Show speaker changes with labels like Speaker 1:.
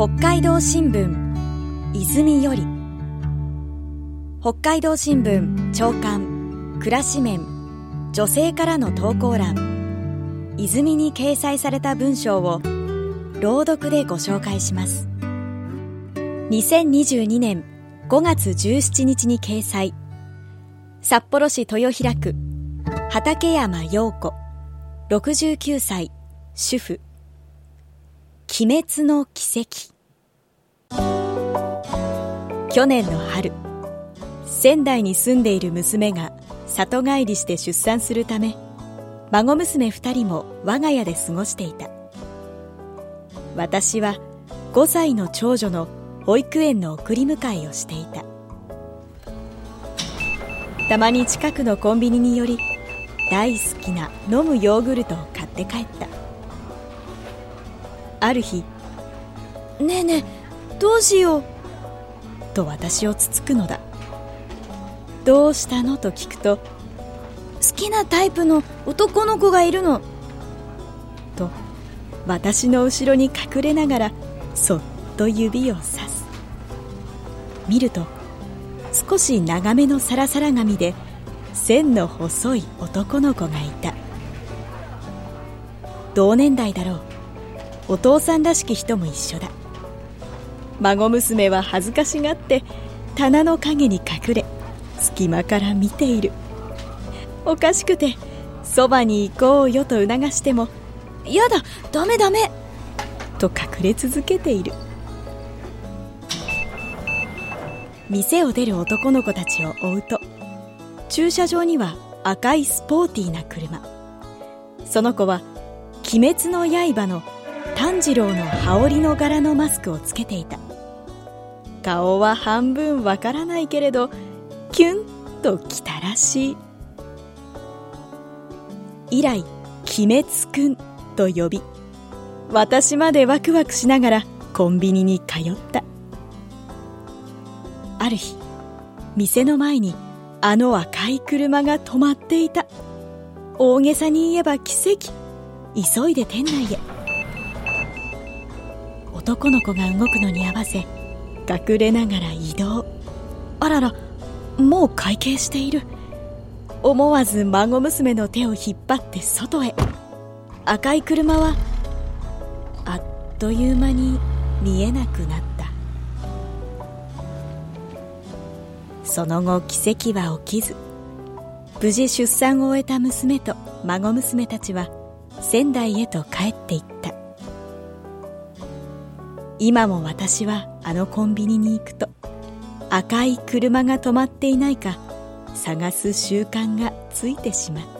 Speaker 1: 北海道新聞泉より。北海道新聞長官暮らし面女性からの投稿欄。泉に掲載された文章を朗読でご紹介します。2022年5月17日に掲載。札幌市豊平区畠山陽子69歳主婦。鬼滅の奇跡。去年の春仙台に住んでいる娘が里帰りして出産するため孫娘2人も我が家で過ごしていた。私は5歳の長女の保育園の送り迎えをしていた。たまに近くのコンビニにより大好きな飲むヨーグルトを買って帰った。ある日「ねえねえどうしよう」と私をつつくのだ。どうしたの？と聞くと好きなタイプの男の子がいるの。と私の後ろに隠れながらそっと指をさす。見ると少し長めのサラサラ髪で線の細い男の子がいた。同年代だろう。お父さんらしき人も一緒だ。孫娘は恥ずかしがって棚の陰に隠れ隙間から見ている。おかしくてそばに行こうよと促しても「やだダメダメ!」と隠れ続けている。店を出る男の子たちを追うと駐車場には赤いスポーティーな車。その子は「鬼滅の刃」の炭治郎の羽織の柄のマスクをつけていた。顔は半分わからないけれどキュンときたらしい。以来鬼滅くんと呼び私までワクワクしながらコンビニに通った。ある日店の前にあの赤い車が止まっていた。大げさに言えば奇跡。急いで店内へ。男の子が動くのに合わせ隠れながら移動。あららもう会計している。思わず孫娘の手を引っ張って外へ。赤い車はあっという間に見えなくなった。その後奇跡は起きず無事出産を終えた娘と孫娘たちは仙台へと帰っていった。今も私はあのコンビニに行くと赤い車が止まっていないか探す習慣がついてしまった